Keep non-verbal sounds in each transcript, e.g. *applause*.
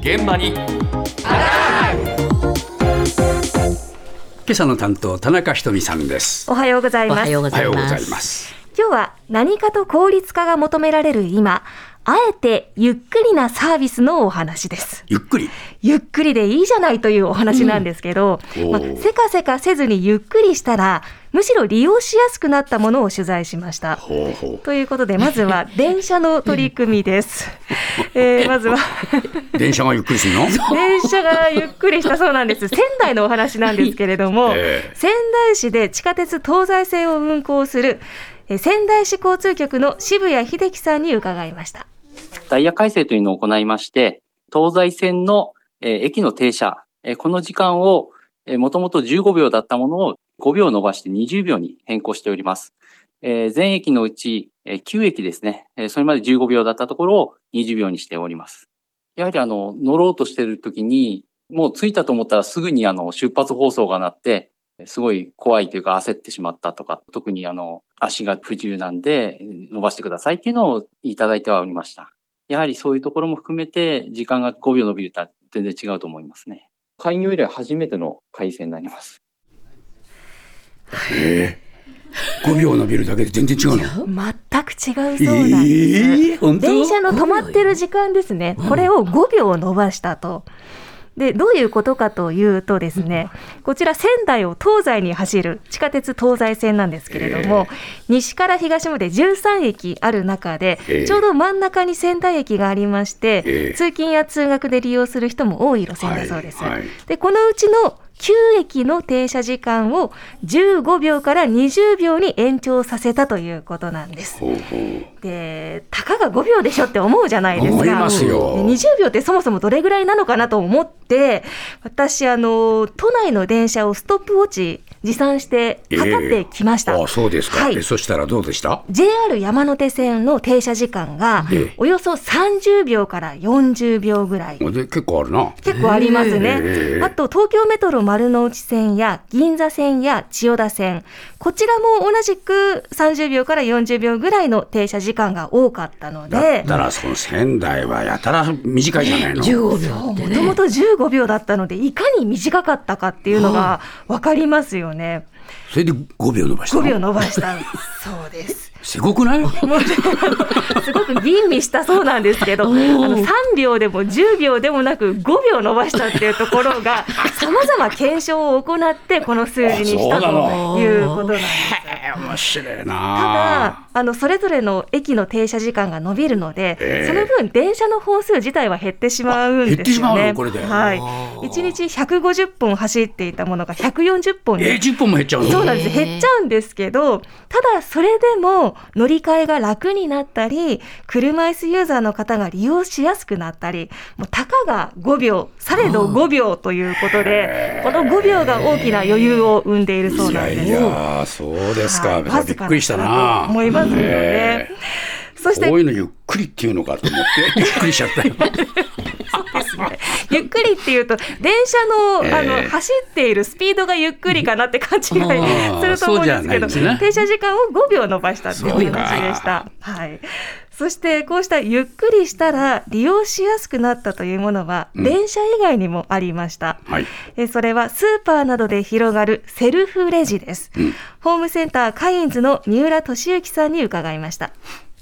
現場に今朝の担当田中ひとみさんですおはようございます。おはようご。ざいます今日は何かと効率化が求められる今、あえてゆっくりなサービスのお話です。ゆっくり？ゆっくりでいいじゃないというお話なんですけど、まあうんおーせかせかせずにゆっくりしたら、むしろ利用しやすくなったものを取材しました。ほうほということで、まずは電車の取り組みです。*laughs* えーまずはう *laughs* 電車がゆっくりするの？*laughs* 電車がゆっくりしたそうなんです。仙台のお話なんですけれども、ええ仙台市で地下鉄東西線を運行するえー仙台市交通局の渋谷秀樹さんに伺いました。ダイヤ改正というのを行いまして、東西線の、駅の停車、この時間を、もともと15秒だったものを5秒伸ばして20秒に変更しております。全駅のうち、9駅ですね、それまで15秒だったところを20秒にしております。やはりあの、乗ろうとしているときに、もう着いたと思ったらすぐにあの、出発放送が鳴って、すごい怖いというか焦ってしまったとか、特にあの、足が不自由なんで伸ばしてくださいっていうのをいただいてはおりました。やはりそういうところも含めて、時間が5秒伸びるとは全然違うと思いますね。開業以来初めての改正になります。ええ5秒伸びるだけで全然違うの？全く違うそうなんです。ええ本当？電車の止まってる時間ですね。これを5秒伸ばしたと。で、どういうことかというとですね、*laughs* こちら仙台を東西に走る地下鉄東西線なんですけれども、西から東まで13駅ある中でええ、ちょうど真ん中に仙台駅がありまして、ええ通勤や通学で利用する人も多い路線だそうです。はいはいで、このうちの9駅の停車時間を15秒から20秒に延長させたということなんです。ほうほうで、たかが5秒でしょって思うじゃないですか。ますよで20秒ってそもそもどれぐらいなのかなと思って、私、あの、都内の電車をストップウォッチ持参して測ってきました。ああそうですか、はいえそしたらどうでした？JR 山手線の停車時間がええおよそ30秒から40秒ぐらい。で結構あるな結構ありますね。ええあと、東京メトロ丸の内線や銀座線や千代田線、こちらも同じく30秒から40秒ぐらいの停車時間が多かったのだでっ、たらその仙台はやたら短いじゃないの15秒ってね。もともと15秒だったので、いかに短かったかっていうのが分かりますよね。それで5秒伸ばした5の秒伸ばした。そうです。すごくない？*laughs* すごく吟味したそうなんですけど、あの3秒でも10秒でもなく5秒伸ばしたっていうところが、さまざま検証を行って、この数字にしたということなんです。面白いなただあの、それぞれの駅の停車時間が伸びるので、ええその分、電車の本数自体は減ってしまうんですよね。はい。1日150本走っていたものが140本にえー、10本も減っちゃうのそうなんです。減っちゃうんですけど、ただそれでも乗り換えが楽になったり、車椅子ユーザーの方が利用しやすくなったり、もうたかが5秒、されど5秒ということで、この5秒が大きな余裕を生んでいるそうなんです。いやいやそうですか、はい。びっくりしたな。と思いますよね。え。そしてえこういうのゆっくりっていうのかと思ってびっくりしちゃったよゆっくりっていうと、電車の,、ええあの走っているスピードがゆっくりかなって勘違いすると思うんですけど、んですね停車時間を5秒伸ばしたっていうお話でした。はい。そして、こうしたゆっくりしたら利用しやすくなったというものは、うん電車以外にもありました。はいえそれはスーパーなどで広がるセルフレジです。うんホームセンターカインズの三浦俊之さんに伺いました。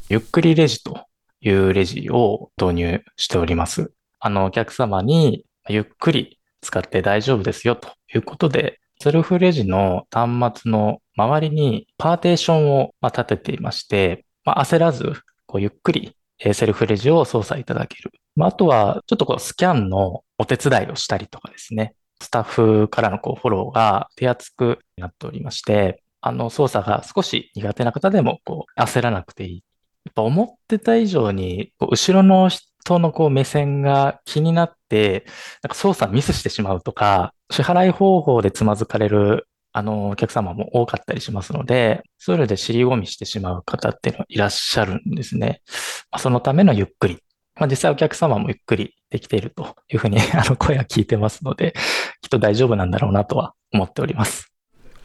ゆっくりレジというレジを導入しております。あの、お客様にゆっくり使って大丈夫ですよということで、セルフレジの端末の周りにパーテーションを立てていまして、まあ、焦らず、ゆっくりセルフレジを操作いただける。まあ、あとは、ちょっとこうスキャンのお手伝いをしたりとかですね。スタッフからのこうフォローが手厚くなっておりまして、あの操作が少し苦手な方でもこう焦らなくていい。やっぱ思ってた以上に、後ろの人のこう目線が気になって、なんか操作ミスしてしまうとか、支払い方法でつまずかれるあの、お客様も多かったりしますので、そういうので尻込みしてしまう方っていうのはいらっしゃるんですね。まあ、そのためのゆっくり。まあ、実際お客様もゆっくりできているというふうに *laughs* あの声は聞いてますので、きっと大丈夫なんだろうなとは思っております。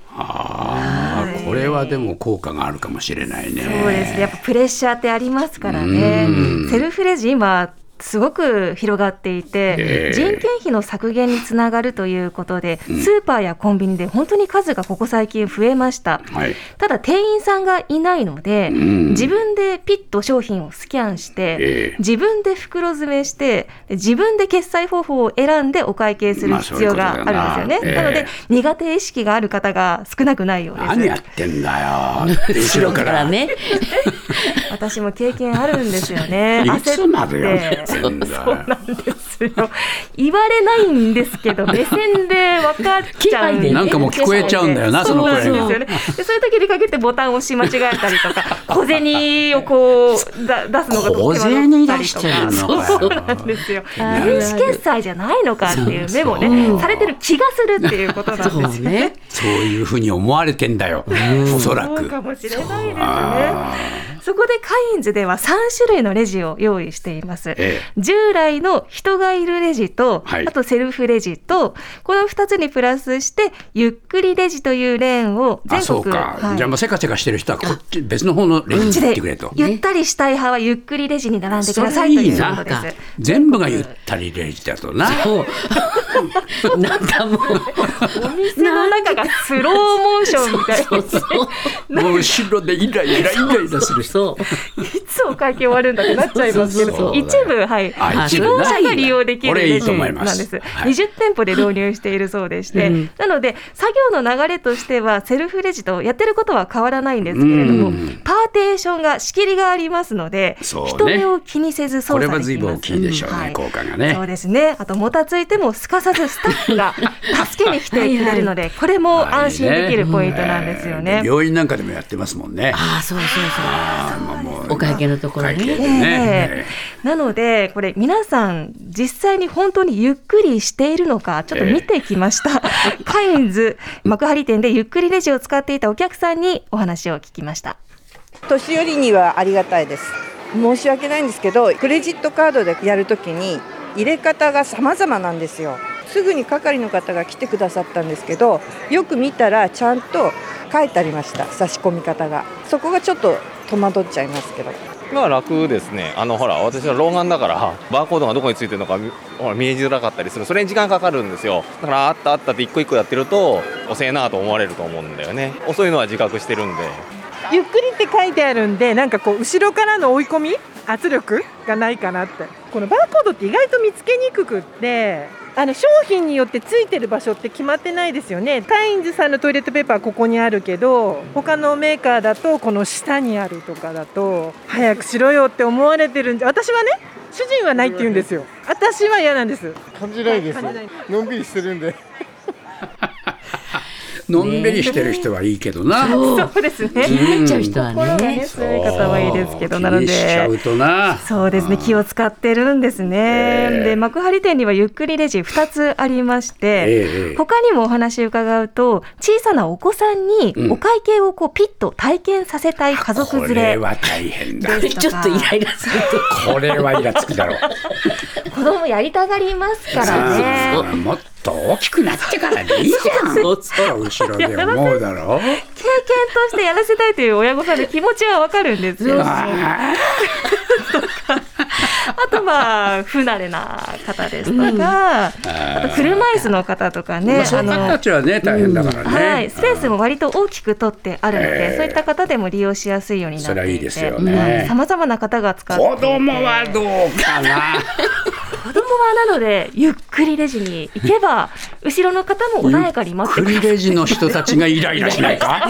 ああ、これはでも効果があるかもしれないね。そうですね。やっぱプレッシャーってありますからねうん。セルフレジ今、すごく広がっていて、ええ人件費の削減につながるということで、うんスーパーやコンビニで本当に数がここ最近増えました。はい。ただ店員さんがいないので、うん自分でピッと商品をスキャンして、ええ自分で袋詰めしてで自分で決済方法を選んでお会計するまあ必要があるんですよね。ななのでええ苦手意識がある方が少なくないようです。何やってんだよ。後ろから。ね。*laughs* 私も経験あるんですよね。いつまでや焦ってそうなんですよ。言われないんですけど、*laughs* 目線で分かっちゃうでねなんかもう聞こえちゃうんだよな、そのそう。ですよね。でそういう時にかけてボタンを押し間違えたりとか、小銭をこうだ出すのがとっても小銭出してるのそうなんですよ。電子決済じゃないのかっていう目もね、されてる気がするっていうことなんですそようね。そういうふうに思われてんだよ。おそらく。そうかもしれないですねあ。そこでカインズでは3種類のレジを用意しています。え従来の人がいるレジと、はいあとセルフレジと、この2つにプラスして、ゆっくりレジというレーンをあ、全国、そうか。はいじゃあもうせかせかしてる人はこっち、別の方のレジに行ってくれと。ゆったりしたい派はゆっくりレジに並んでくださいというなことです。全部がゆったりレジだとな。なんかもう。お店の中がスローモーションみたい *laughs* そうそう。もう後ろでイライライライラする。そう。な、いつお会計終わるんだってなっちゃいますけど、一部、はい。希。望者が利用できるレジなんです。はい20店舗で導入しているそうでして、うんなので、作業の流れとしては、セルフレジとやってることは変わらないんですけれどもうん、パーテーションが、仕切りがありますので、そうね人目を気にせず操これ作できます。は随分大きいでしょうね、はい効果がそねう。ですね。あと、もたついてもすかさずスタッフが助けに来てくれるので、これも安心できるポイントなんですよね。病院なんかでもやってますもんね。ああ、そうそうあまあもうお会計のところね。ね。えなので、これ、皆さん、実際に本当にゆっくりしているのか、ちょっと見てきました。*laughs* カインズ幕張店でゆっくりレジを使っていたお客さんにお話を聞きました。年寄りにはありがたいです。申し訳ないんですけどクレジットカードでやるときに入れ方が様々なんですよ。すぐに係の方が来てくださったんですけどよく見たらちゃんと書いてありました。差し込み方が。そこがちょっと戸惑っちゃいますけどまあ楽ですね。あのほら私は老眼だからバーコードがどこについてるのかみほら見えづらかったりする。それに時間かかるんですよ。だからあったあったって一個一個やってると遅えなと思われると思うんだよね。遅いのは自覚してるんで。ゆっくりって書いてあるんでなんかこう後ろからの追い込み圧力がないかなってこのバーコードって意外と見つけにくくってあの商品によってついてる場所って決まってないですよね。カインズさんのトイレットペーパーはここにあるけど他のメーカーだとこの下にあるとかだと早くしろよって思われてるんで私はね主人はないって言うんですよ。私は嫌なんです。感じないです感じない。のんびりしてるんでのんびりしてる人はいいけどな。そう。そうですね。気になっちゃう人は心がね、ね。強い方はいいですけど、なの気にしちゃで。うとな。そうですね、気を使ってるんですね。ええで、幕張店にはゆっくりレジ2つありまして、ええ他にもお話伺うと、小さなお子さんにうんお会計をこうピッと体験させたい家族こ連れ。れは大変だ。ちょっとイライラすると。これはイラつくだろう。*laughs* 子供やりたがりますからさね。と大きくなってからでいいじゃん。そうそう後ろで思うだろ。う。経験としてやらせたいという親御さんの気持ちはわかるんですよ。あ。あとまあ不慣れな方ですとか、あと車椅子の方とかーね、まあそういう方たちはね大変だからね。はい、スペースも割と大きく取ってあるので、ええ。そういった方でも利用しやすいようになっていて、それはいいですよね。さまざまな方が使っていて。子供はどうかな。子供はなのでゆっくりレジに行けば *laughs* 後ろの方も穏やかに待ってくれる。クリレジの人たちがイライラしないか。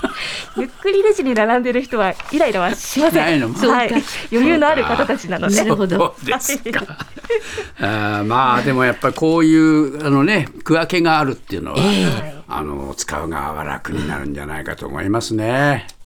*laughs* ゆっくりレジに並んでる人はイライラはしません。*laughs* ないのはい、余裕のある方たちなので。あーまあでもやっぱりこういうあのね区分けがあるっていうのは、あの使う側は楽になるんじゃないかと思いますね。